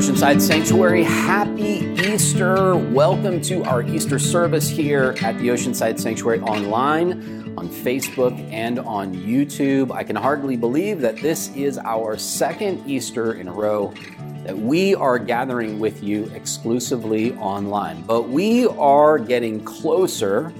Oceanside Sanctuary. Happy Easter. Welcome to our Easter service here at the Oceanside Sanctuary online, on Facebook, and on YouTube. I can hardly believe that this is our second Easter in a row that we are gathering with you exclusively online. But we are getting closer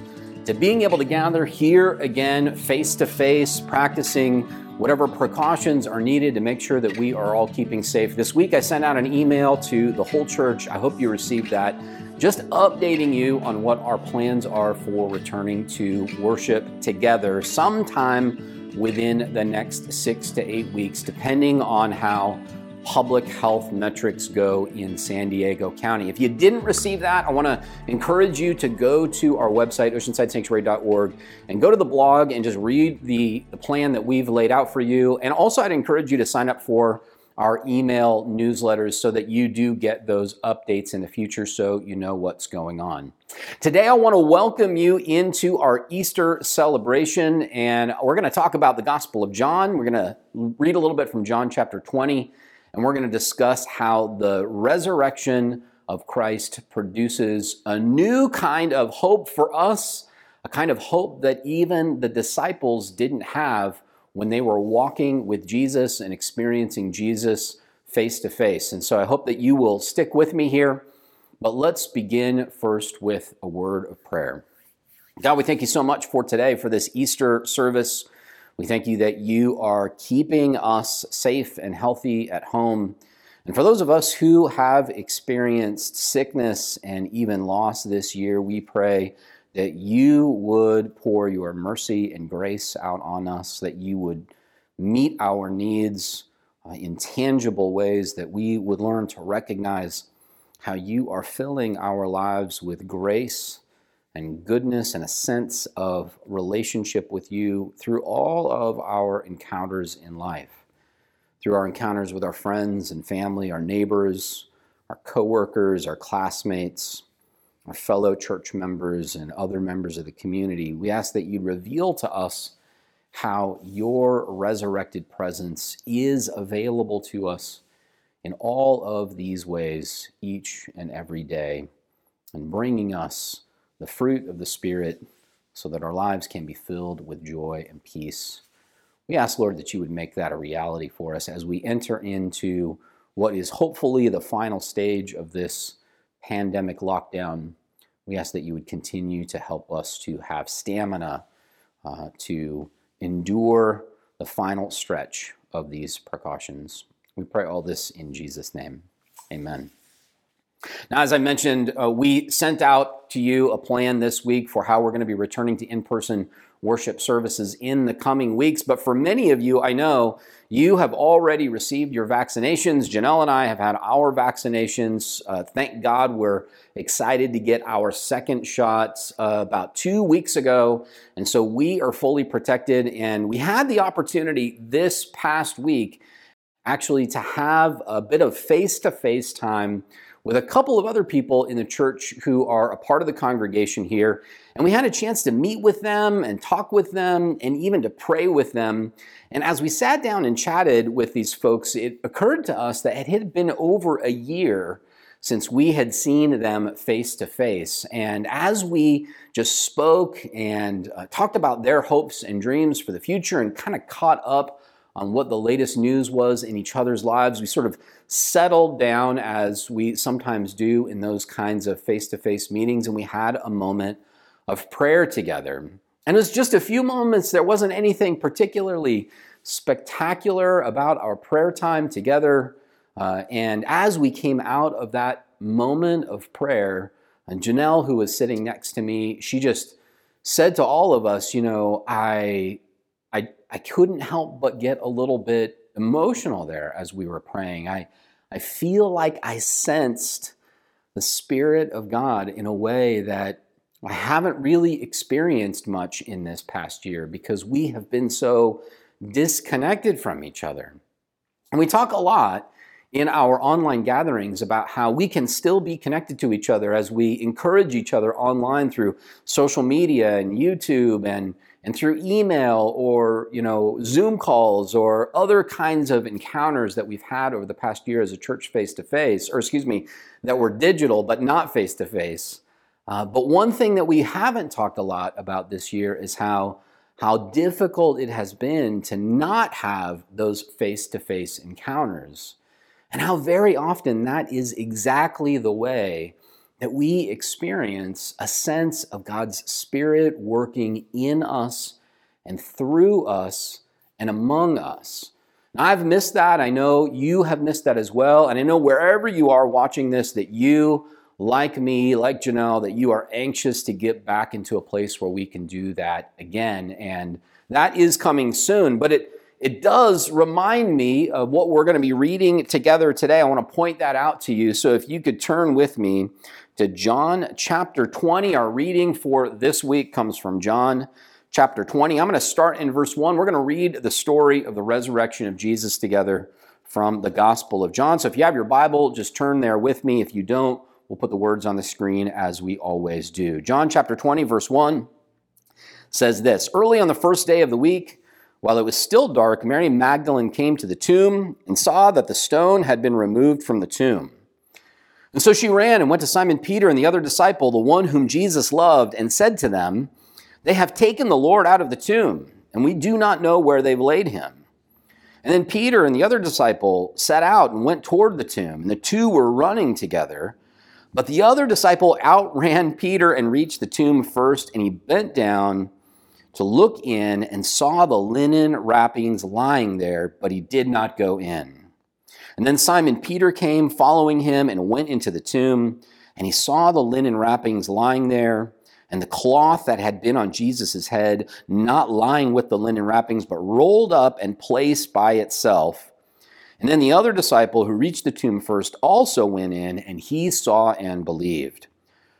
to being able to gather here again, face to face, practicing whatever precautions are needed to make sure that we are all keeping safe. This week, I sent out an email to the whole church. I hope you received that. Just updating you on what our plans are for returning to worship together sometime within the next six to eight weeks, depending on how public health metrics go in San Diego County. If you didn't receive that, I want to encourage you to go to our website, oceansidesanctuary.org, and go to the blog and just read the, the plan that we've laid out for you. And also, I'd encourage you to sign up for our email newsletters so that you do get those updates in the future so you know what's going on. Today, I want to welcome you into our Easter celebration, and we're going to talk about the Gospel of John. We're going to read a little bit from John chapter 20 and we're going to discuss how the resurrection of Christ produces a new kind of hope for us, a kind of hope that even the disciples didn't have when they were walking with Jesus and experiencing Jesus face to face. And so I hope that you will stick with me here. But let's begin first with a word of prayer. God, we thank you so much for today, for this Easter service. We thank you that you are keeping us safe and healthy at home. And for those of us who have experienced sickness and even loss this year, we pray that you would pour your mercy and grace out on us, that you would meet our needs uh, in tangible ways, that we would learn to recognize how you are filling our lives with grace and goodness and a sense of relationship with you through all of our encounters in life. Through our encounters with our friends and family, our neighbors, our coworkers, our classmates, our fellow church members, and other members of the community, we ask that you reveal to us how your resurrected presence is available to us in all of these ways each and every day, and bringing us the fruit of the Spirit so that our lives can be filled with joy and peace. We ask, Lord, that you would make that a reality for us as we enter into what is hopefully the final stage of this pandemic lockdown. We ask that you would continue to help us to have stamina uh, to endure the final stretch of these precautions. We pray all this in Jesus' name. Amen. Now, as I mentioned, uh, we sent out to you a plan this week for how we're going to be returning to in person worship services in the coming weeks. But for many of you, I know you have already received your vaccinations. Janelle and I have had our vaccinations. Uh, thank God we're excited to get our second shots uh, about two weeks ago. And so we are fully protected. And we had the opportunity this past week actually to have a bit of face to face time with a couple of other people in the church who are a part of the congregation here. And we had a chance to meet with them and talk with them and even to pray with them. And as we sat down and chatted with these folks, it occurred to us that it had been over a year since we had seen them face to face. And as we just spoke and uh, talked about their hopes and dreams for the future and kind of caught up on what the latest news was in each other's lives. We sort of settled down as we sometimes do in those kinds of face to face meetings, and we had a moment of prayer together. And it was just a few moments, there wasn't anything particularly spectacular about our prayer time together. Uh, and as we came out of that moment of prayer, and Janelle, who was sitting next to me, she just said to all of us, You know, I I, I couldn't help but get a little bit emotional there as we were praying. I, I feel like I sensed the Spirit of God in a way that I haven't really experienced much in this past year because we have been so disconnected from each other. And we talk a lot in our online gatherings about how we can still be connected to each other as we encourage each other online through social media and YouTube and and through email or you know zoom calls or other kinds of encounters that we've had over the past year as a church face to face or excuse me that were digital but not face to face but one thing that we haven't talked a lot about this year is how how difficult it has been to not have those face to face encounters and how very often that is exactly the way that we experience a sense of God's Spirit working in us and through us and among us. Now, I've missed that. I know you have missed that as well. And I know wherever you are watching this, that you, like me, like Janelle, that you are anxious to get back into a place where we can do that again. And that is coming soon. But it, it does remind me of what we're going to be reading together today. I want to point that out to you. So if you could turn with me to John chapter 20. Our reading for this week comes from John chapter 20. I'm going to start in verse 1. We're going to read the story of the resurrection of Jesus together from the Gospel of John. So if you have your Bible, just turn there with me. If you don't, we'll put the words on the screen as we always do. John chapter 20, verse 1 says this Early on the first day of the week, while it was still dark, Mary Magdalene came to the tomb and saw that the stone had been removed from the tomb. And so she ran and went to Simon Peter and the other disciple, the one whom Jesus loved, and said to them, They have taken the Lord out of the tomb, and we do not know where they've laid him. And then Peter and the other disciple set out and went toward the tomb, and the two were running together. But the other disciple outran Peter and reached the tomb first, and he bent down to look in and saw the linen wrappings lying there, but he did not go in. And then Simon Peter came following him and went into the tomb, and he saw the linen wrappings lying there, and the cloth that had been on Jesus' head, not lying with the linen wrappings, but rolled up and placed by itself. And then the other disciple who reached the tomb first also went in, and he saw and believed.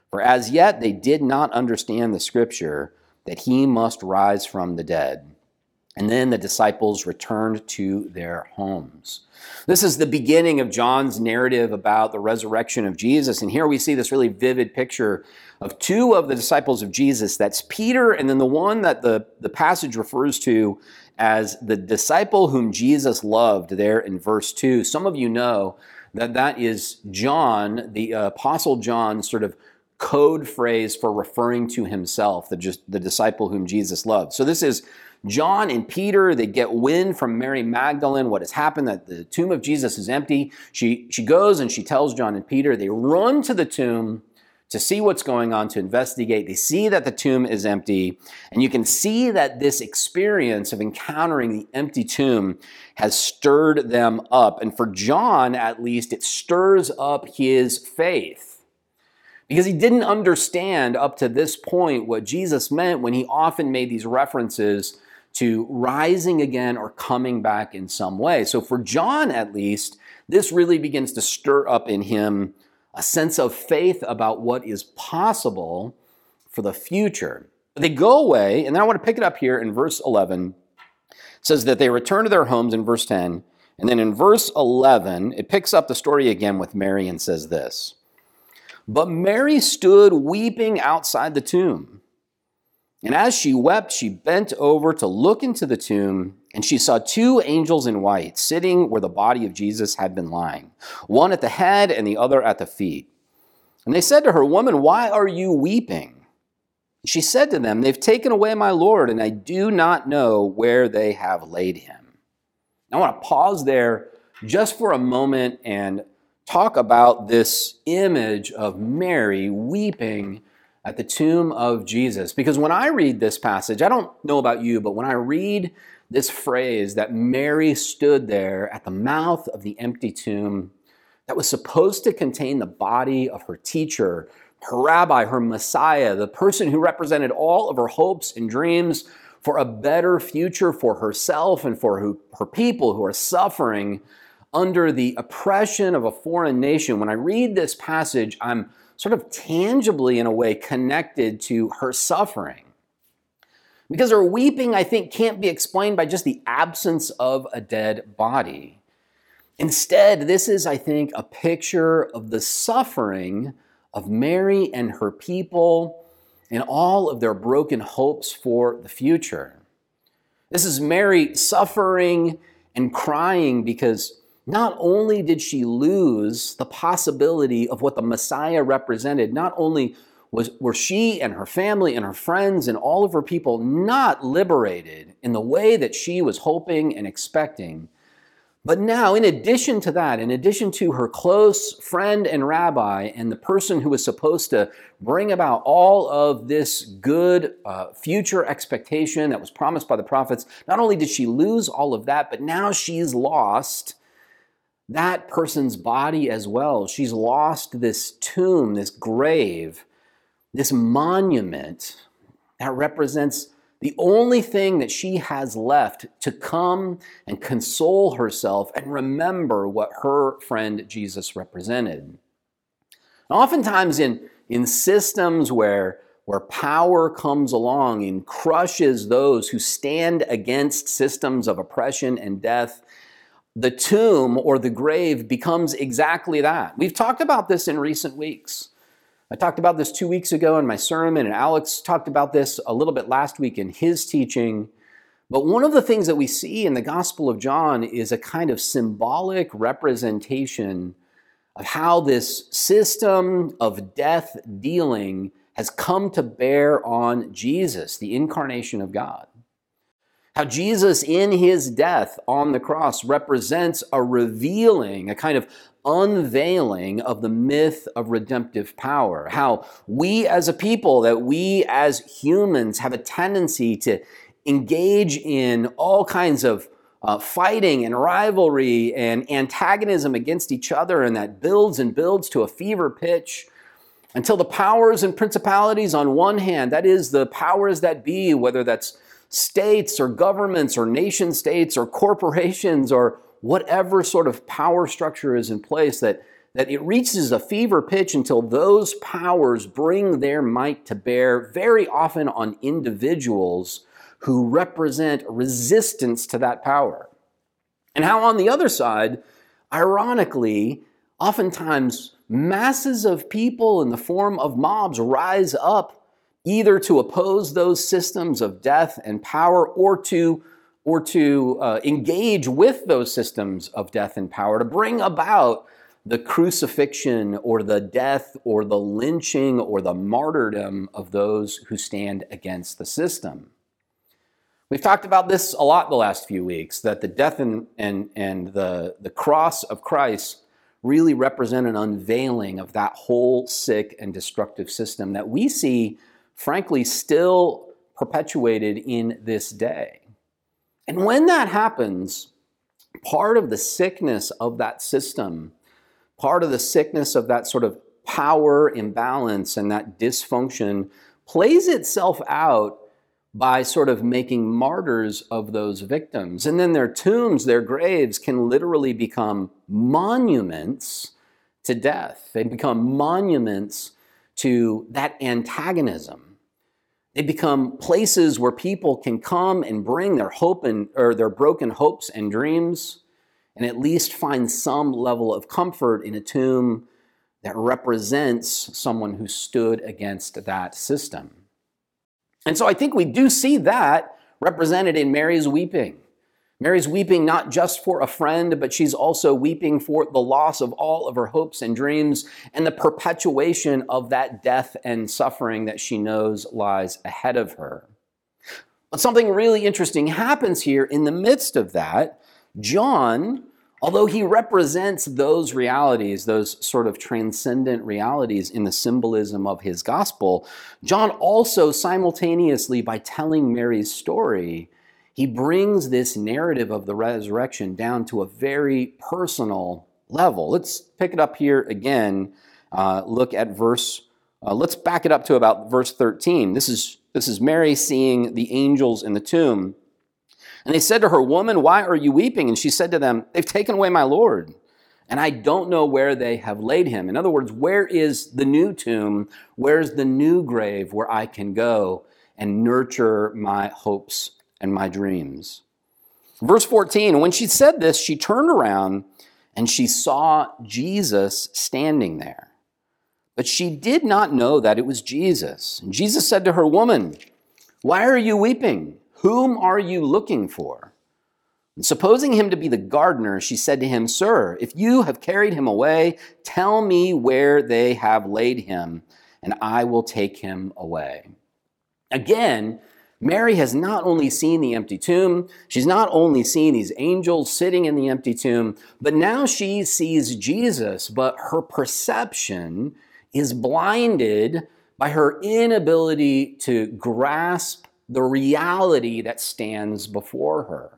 For as yet they did not understand the scripture that he must rise from the dead. And then the disciples returned to their homes. This is the beginning of John's narrative about the resurrection of Jesus. And here we see this really vivid picture of two of the disciples of Jesus. That's Peter, and then the one that the, the passage refers to as the disciple whom Jesus loved there in verse 2. Some of you know that that is John, the Apostle John, sort of code phrase for referring to himself, the, just, the disciple whom Jesus loved. So this is John and Peter, they get wind from Mary Magdalene what has happened, that the tomb of Jesus is empty. She, she goes and she tells John and Peter. They run to the tomb to see what's going on, to investigate. They see that the tomb is empty. And you can see that this experience of encountering the empty tomb has stirred them up. And for John, at least, it stirs up his faith. Because he didn't understand up to this point what Jesus meant when he often made these references to rising again or coming back in some way. So for John, at least, this really begins to stir up in him a sense of faith about what is possible for the future. They go away, and then I want to pick it up here in verse 11. It says that they return to their homes in verse 10. And then in verse 11, it picks up the story again with Mary and says this But Mary stood weeping outside the tomb. And as she wept, she bent over to look into the tomb, and she saw two angels in white sitting where the body of Jesus had been lying, one at the head and the other at the feet. And they said to her, Woman, why are you weeping? She said to them, They've taken away my Lord, and I do not know where they have laid him. I want to pause there just for a moment and talk about this image of Mary weeping at the tomb of Jesus. Because when I read this passage, I don't know about you, but when I read this phrase that Mary stood there at the mouth of the empty tomb that was supposed to contain the body of her teacher, her rabbi, her Messiah, the person who represented all of her hopes and dreams for a better future for herself and for her people who are suffering under the oppression of a foreign nation. When I read this passage, I'm sort of tangibly, in a way, connected to her suffering. Because her weeping, I think, can't be explained by just the absence of a dead body. Instead, this is, I think, a picture of the suffering of Mary and her people and all of their broken hopes for the future. This is Mary suffering and crying because not only did she lose the possibility of what the Messiah represented, not only was, were she and her family and her friends and all of her people not liberated in the way that she was hoping and expecting, but now, in addition to that, in addition to her close friend and rabbi and the person who was supposed to bring about all of this good uh, future expectation that was promised by the prophets, not only did she lose all of that, but now she's lost that person's body as well. She's lost this tomb, this grave, this monument that represents the only thing that she has left to come and console herself and remember what her friend Jesus represented. oftentimes, in, in systems where, where power comes along and crushes those who stand against systems of oppression and death, the tomb or the grave becomes exactly that. We've talked about this in recent weeks. I talked about this two weeks ago in my sermon, and Alex talked about this a little bit last week in his teaching. But one of the things that we see in the Gospel of John is a kind of symbolic representation of how this system of death dealing has come to bear on Jesus, the incarnation of God. How Jesus, in his death on the cross, represents a revealing, a kind of unveiling of the myth of redemptive power. How we as a people, that we as humans have a tendency to engage in all kinds of uh, fighting and rivalry and antagonism against each other, and that builds and builds to a fever pitch until the powers and principalities on one hand, that is, the powers that be, whether that's states or governments or nation states or corporations or whatever sort of power structure is in place, that, that it reaches a fever pitch until those powers bring their might to bear, very often on individuals who represent resistance to that power. And how, on the other side, ironically, oftentimes masses of people in the form of mobs rise up either to oppose those systems of death and power or to or to uh, engage with those systems of death and power to bring about the crucifixion or the death or the lynching or the martyrdom of those who stand against the system. We've talked about this a lot the last few weeks that the death and, and, and the, the cross of Christ really represent an unveiling of that whole sick and destructive system that we see, frankly, still perpetuated in this day. And when that happens, part of the sickness of that system, part of the sickness of that sort of power imbalance and that dysfunction plays itself out by sort of making martyrs of those victims. And then their tombs, their graves can literally become monuments to death. They become monuments to that antagonism. They become places where people can come and bring their hope and or their broken hopes and dreams and at least find some level of comfort in a tomb that represents someone who stood against that system. And so I think we do see that represented in Mary's weeping. Mary's weeping not just for a friend, but she's also weeping for the loss of all of her hopes and dreams and the perpetuation of that death and suffering that she knows lies ahead of her. But something really interesting happens here in the midst of that. John, although he represents those realities, those sort of transcendent realities in the symbolism of his gospel, John also simultaneously, by telling Mary's story, he brings this narrative of the resurrection down to a very personal level. Let's pick it up here again. Uh, look at verse. Uh, let's back it up to about verse 13. This is this is Mary seeing the angels in the tomb, and they said to her, "Woman, why are you weeping?" And she said to them, "They've taken away my Lord." And I don't know where they have laid him. In other words, where is the new tomb? Where's the new grave where I can go and nurture my hopes and my dreams. Verse 14, when she said this, she turned around and she saw Jesus standing there, but she did not know that it was Jesus. And Jesus said to her, Woman, why are you weeping? Whom are you looking for? And supposing him to be the gardener, she said to him, Sir, if you have carried him away, tell me where they have laid him, and I will take him away. Again, Mary has not only seen the empty tomb, she's not only seen these angels sitting in the empty tomb, but now she sees Jesus, but her perception is blinded by her inability to grasp the reality that stands before her.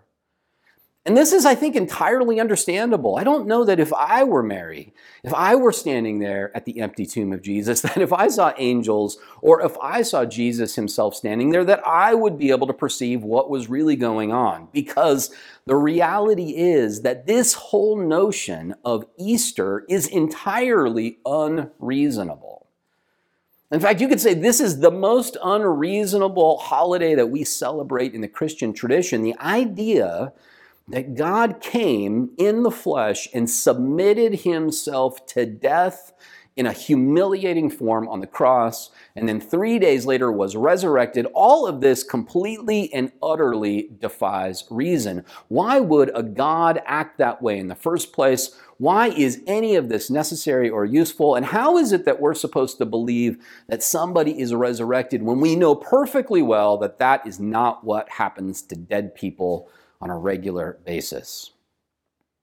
And this is, I think, entirely understandable. I don't know that if I were Mary, if I were standing there at the empty tomb of Jesus, that if I saw angels or if I saw Jesus himself standing there, that I would be able to perceive what was really going on. Because the reality is that this whole notion of Easter is entirely unreasonable. In fact, you could say this is the most unreasonable holiday that we celebrate in the Christian tradition. The idea that God came in the flesh and submitted himself to death in a humiliating form on the cross, and then three days later was resurrected. All of this completely and utterly defies reason. Why would a God act that way in the first place? Why is any of this necessary or useful? And how is it that we're supposed to believe that somebody is resurrected when we know perfectly well that that is not what happens to dead people? On a regular basis.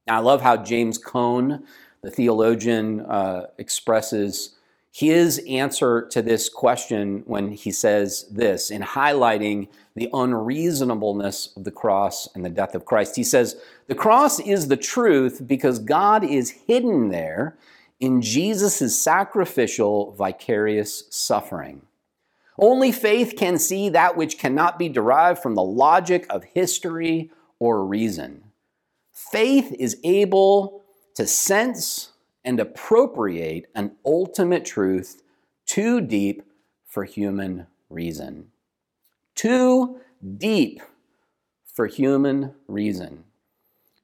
Now, I love how James Cone, the theologian, uh, expresses his answer to this question when he says this in highlighting the unreasonableness of the cross and the death of Christ. He says, The cross is the truth because God is hidden there in Jesus' sacrificial, vicarious suffering. Only faith can see that which cannot be derived from the logic of history or reason. Faith is able to sense and appropriate an ultimate truth too deep for human reason. Too deep for human reason.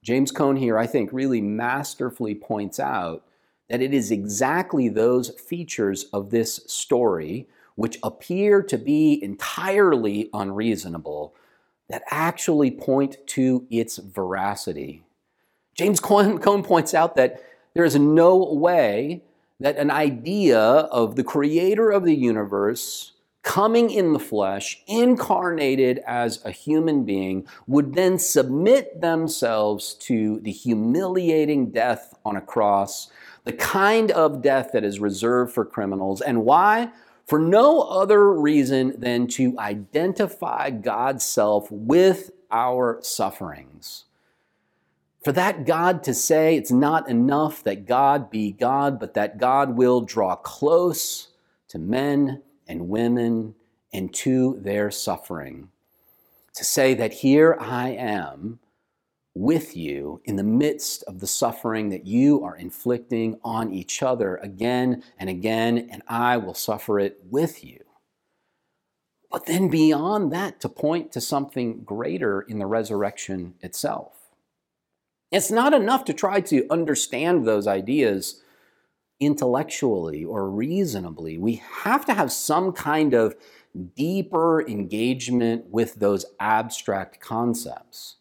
James Cone here, I think, really masterfully points out that it is exactly those features of this story which appear to be entirely unreasonable that actually point to its veracity. James Cone points out that there is no way that an idea of the creator of the universe coming in the flesh, incarnated as a human being, would then submit themselves to the humiliating death on a cross, the kind of death that is reserved for criminals. And why? For no other reason than to identify God's self with our sufferings. For that God to say it's not enough that God be God, but that God will draw close to men and women and to their suffering. To say that here I am with you in the midst of the suffering that you are inflicting on each other again and again, and I will suffer it with you. But then beyond that, to point to something greater in the resurrection itself. It's not enough to try to understand those ideas intellectually or reasonably. We have to have some kind of deeper engagement with those abstract concepts.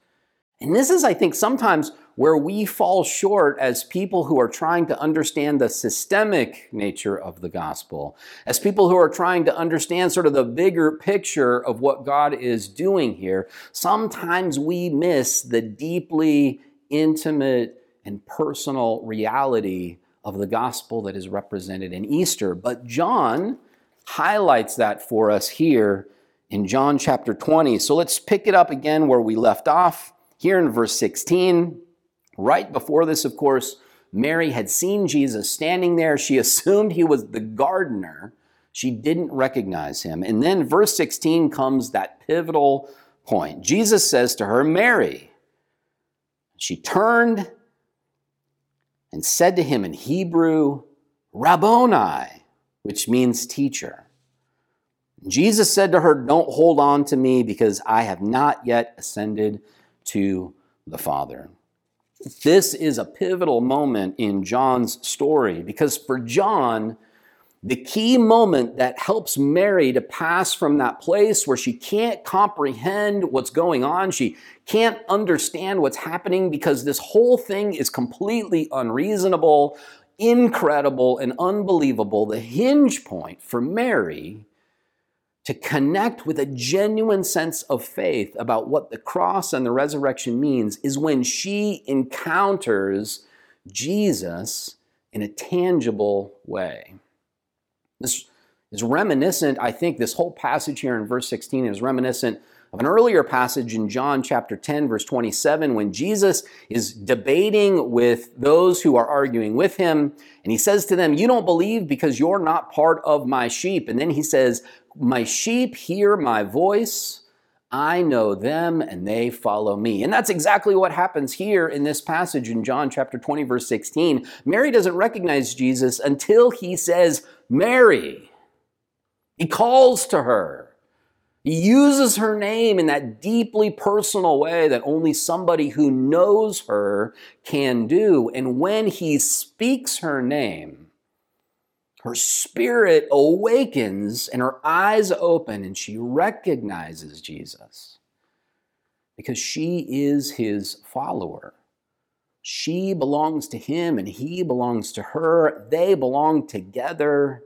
And this is, I think, sometimes where we fall short as people who are trying to understand the systemic nature of the gospel, as people who are trying to understand sort of the bigger picture of what God is doing here. Sometimes we miss the deeply intimate and personal reality of the gospel that is represented in Easter. But John highlights that for us here in John chapter 20. So let's pick it up again where we left off. Here in verse 16, right before this, of course, Mary had seen Jesus standing there. She assumed he was the gardener. She didn't recognize him. And then verse 16 comes that pivotal point. Jesus says to her, Mary. She turned and said to him in Hebrew, Rabboni, which means teacher. Jesus said to her, Don't hold on to me because I have not yet ascended to the Father. This is a pivotal moment in John's story because for John, the key moment that helps Mary to pass from that place where she can't comprehend what's going on, she can't understand what's happening because this whole thing is completely unreasonable, incredible, and unbelievable. The hinge point for Mary to connect with a genuine sense of faith about what the cross and the resurrection means is when she encounters Jesus in a tangible way. This is reminiscent, I think, this whole passage here in verse 16 is reminiscent of an earlier passage in John chapter 10, verse 27, when Jesus is debating with those who are arguing with him. And he says to them, You don't believe because you're not part of my sheep. And then he says, My sheep hear my voice. I know them and they follow me. And that's exactly what happens here in this passage in John chapter 20, verse 16. Mary doesn't recognize Jesus until he says, Mary. He calls to her. He uses her name in that deeply personal way that only somebody who knows her can do. And when he speaks her name, her spirit awakens and her eyes open and she recognizes Jesus because she is his follower. She belongs to him and he belongs to her. They belong together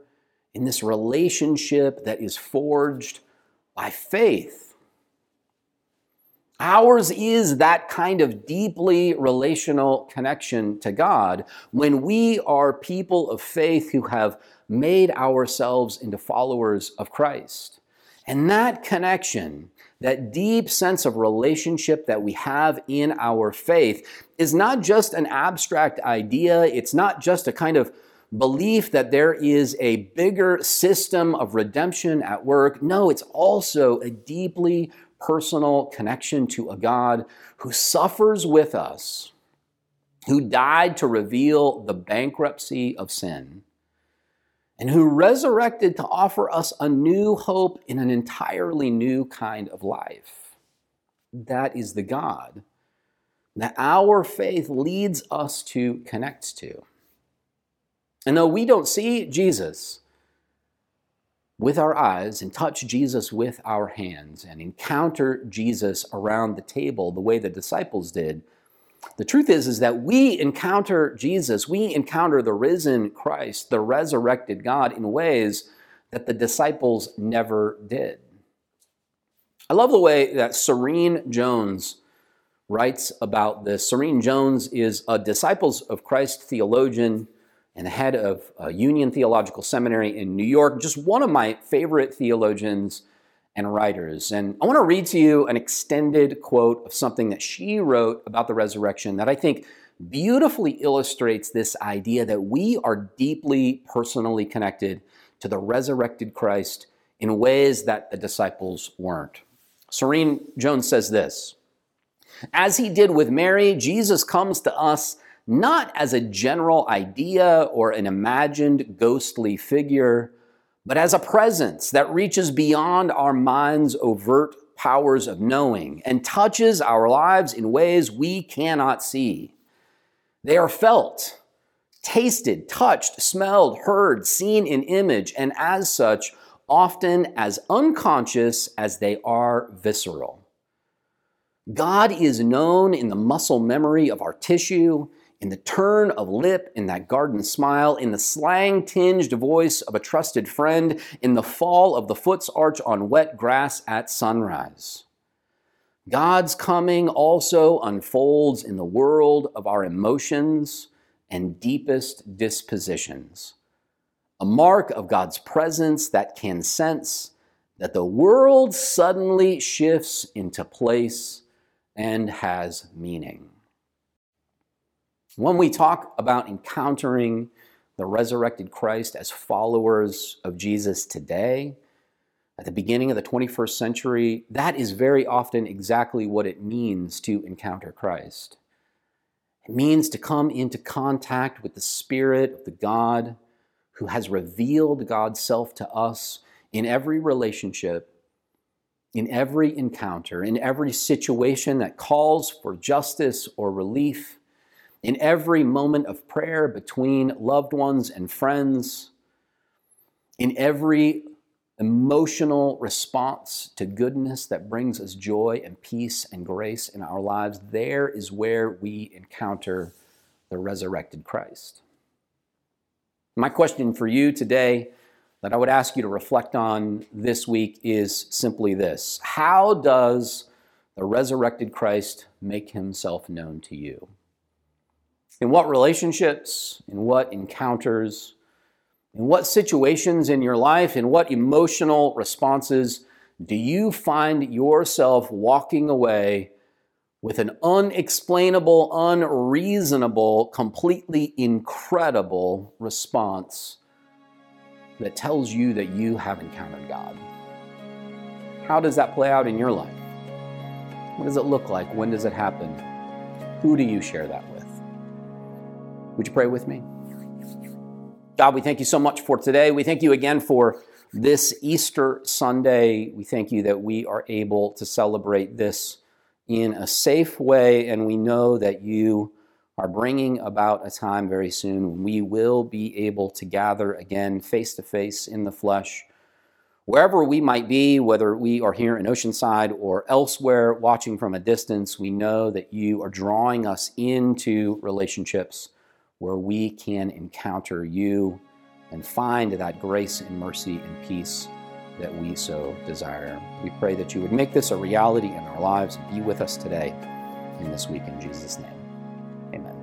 in this relationship that is forged by faith. Ours is that kind of deeply relational connection to God when we are people of faith who have made ourselves into followers of Christ. And that connection that deep sense of relationship that we have in our faith is not just an abstract idea, it's not just a kind of belief that there is a bigger system of redemption at work. No, it's also a deeply personal connection to a God who suffers with us, who died to reveal the bankruptcy of sin and who resurrected to offer us a new hope in an entirely new kind of life. That is the God that our faith leads us to connect to. And though we don't see Jesus with our eyes and touch Jesus with our hands and encounter Jesus around the table the way the disciples did, the truth is, is that we encounter Jesus, we encounter the risen Christ, the resurrected God in ways that the disciples never did. I love the way that Serene Jones writes about this. Serene Jones is a Disciples of Christ theologian and the head of Union Theological Seminary in New York, just one of my favorite theologians and writers. And I want to read to you an extended quote of something that she wrote about the resurrection that I think beautifully illustrates this idea that we are deeply personally connected to the resurrected Christ in ways that the disciples weren't. Serene Jones says this As he did with Mary, Jesus comes to us not as a general idea or an imagined ghostly figure but as a presence that reaches beyond our mind's overt powers of knowing and touches our lives in ways we cannot see. They are felt, tasted, touched, smelled, heard, seen in image, and as such, often as unconscious as they are visceral. God is known in the muscle memory of our tissue in the turn of lip, in that garden smile, in the slang tinged voice of a trusted friend, in the fall of the foot's arch on wet grass at sunrise. God's coming also unfolds in the world of our emotions and deepest dispositions. A mark of God's presence that can sense that the world suddenly shifts into place and has meaning. When we talk about encountering the resurrected Christ as followers of Jesus today, at the beginning of the 21st century, that is very often exactly what it means to encounter Christ. It means to come into contact with the Spirit of the God who has revealed God's self to us in every relationship, in every encounter, in every situation that calls for justice or relief in every moment of prayer between loved ones and friends, In every emotional response to goodness that brings us joy and peace and grace in our lives, there is where we encounter the resurrected Christ. My question for you today that I would ask you to reflect on this week is simply this How does the resurrected Christ make himself known to you? In what relationships, in what encounters, in what situations in your life, in what emotional responses do you find yourself walking away with an unexplainable, unreasonable, completely incredible response that tells you that you have encountered God? How does that play out in your life? What does it look like? When does it happen? Who do you share that with? Would you pray with me? God, we thank you so much for today. We thank you again for this Easter Sunday. We thank you that we are able to celebrate this in a safe way, and we know that you are bringing about a time very soon when we will be able to gather again face to face in the flesh. Wherever we might be, whether we are here in Oceanside or elsewhere watching from a distance, we know that you are drawing us into relationships where we can encounter you and find that grace and mercy and peace that we so desire. We pray that you would make this a reality in our lives be with us today in this week in Jesus' name. Amen.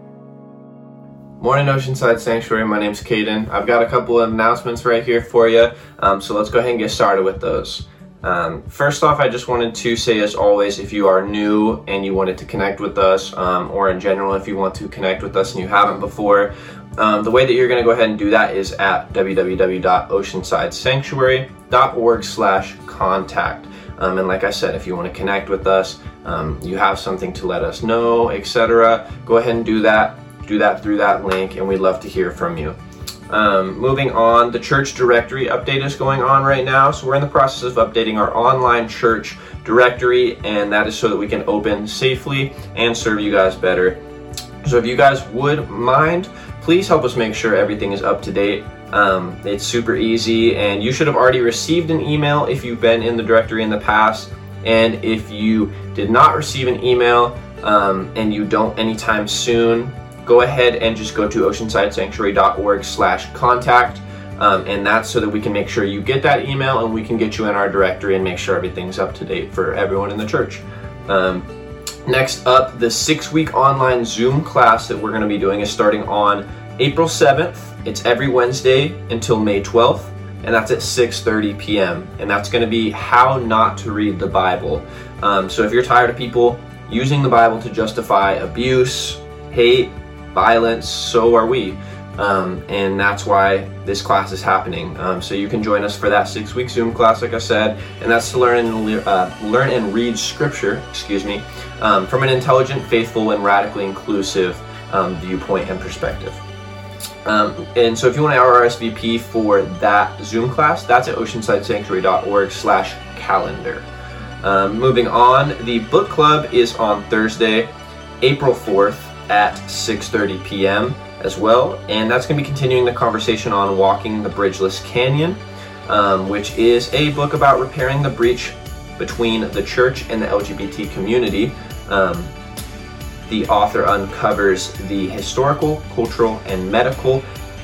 Morning, Oceanside Sanctuary. My name's Caden. I've got a couple of announcements right here for you, um, so let's go ahead and get started with those. Um, first off, I just wanted to say, as always, if you are new and you wanted to connect with us, um, or in general, if you want to connect with us and you haven't before, um, the way that you're going to go ahead and do that is at www.oceansidesanctuary.org slash contact. Um, and like I said, if you want to connect with us, um, you have something to let us know, etc., go ahead and do that. Do that through that link, and we'd love to hear from you. Um, moving on, the church directory update is going on right now. So we're in the process of updating our online church directory, and that is so that we can open safely and serve you guys better. So if you guys would mind, please help us make sure everything is up to date. Um, it's super easy, and you should have already received an email if you've been in the directory in the past. And if you did not receive an email um, and you don't anytime soon, go ahead and just go to oceansidesanctuary.org slash contact. Um, and that's so that we can make sure you get that email and we can get you in our directory and make sure everything's up to date for everyone in the church. Um, next up, the six week online Zoom class that we're going to be doing is starting on April 7th. It's every Wednesday until May 12th, and that's at 6:30 p.m. And that's going to be how not to read the Bible. Um, so if you're tired of people using the Bible to justify abuse, hate, violence, so are we. Um, and that's why this class is happening. Um, so you can join us for that six-week Zoom class, like I said, and that's to learn and uh, learn and read Scripture, excuse me, um, from an intelligent, faithful, and radically inclusive um, viewpoint and perspective. Um, and so if you want to RSVP for that Zoom class, that's at oceansidesanctuary.org/calendar. Um, moving on, the book club is on Thursday, April 4th at 6.30 p.m. as well. And that's going to be continuing the conversation on Walking the Bridgeless Canyon, um, which is a book about repairing the breach between the church and the LGBT community. Um, the author uncovers the historical, cultural, and medical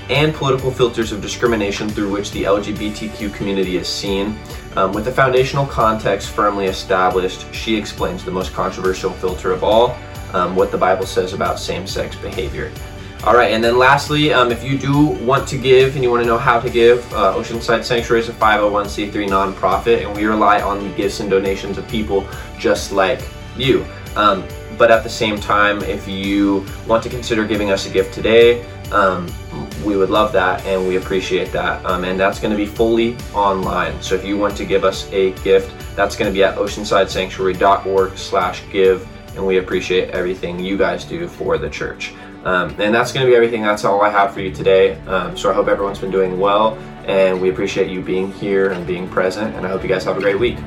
and political filters of discrimination through which the LGBTQ community is seen. Um, with the foundational context firmly established, she explains the most controversial filter of all um, what the Bible says about same sex behavior. All right, and then lastly, um, if you do want to give and you want to know how to give, uh, Oceanside Sanctuary is a 501c3 nonprofit, and we rely on the gifts and donations of people just like you. Um, but at the same time, if you want to consider giving us a gift today, um, we would love that and we appreciate that. Um, and that's going to be fully online. So if you want to give us a gift, that's going to be at oceansidesanctuary.org slash give and we appreciate everything you guys do for the church. Um, and that's going to be everything. That's all I have for you today. Um, so I hope everyone's been doing well, and we appreciate you being here and being present. And I hope you guys have a great week.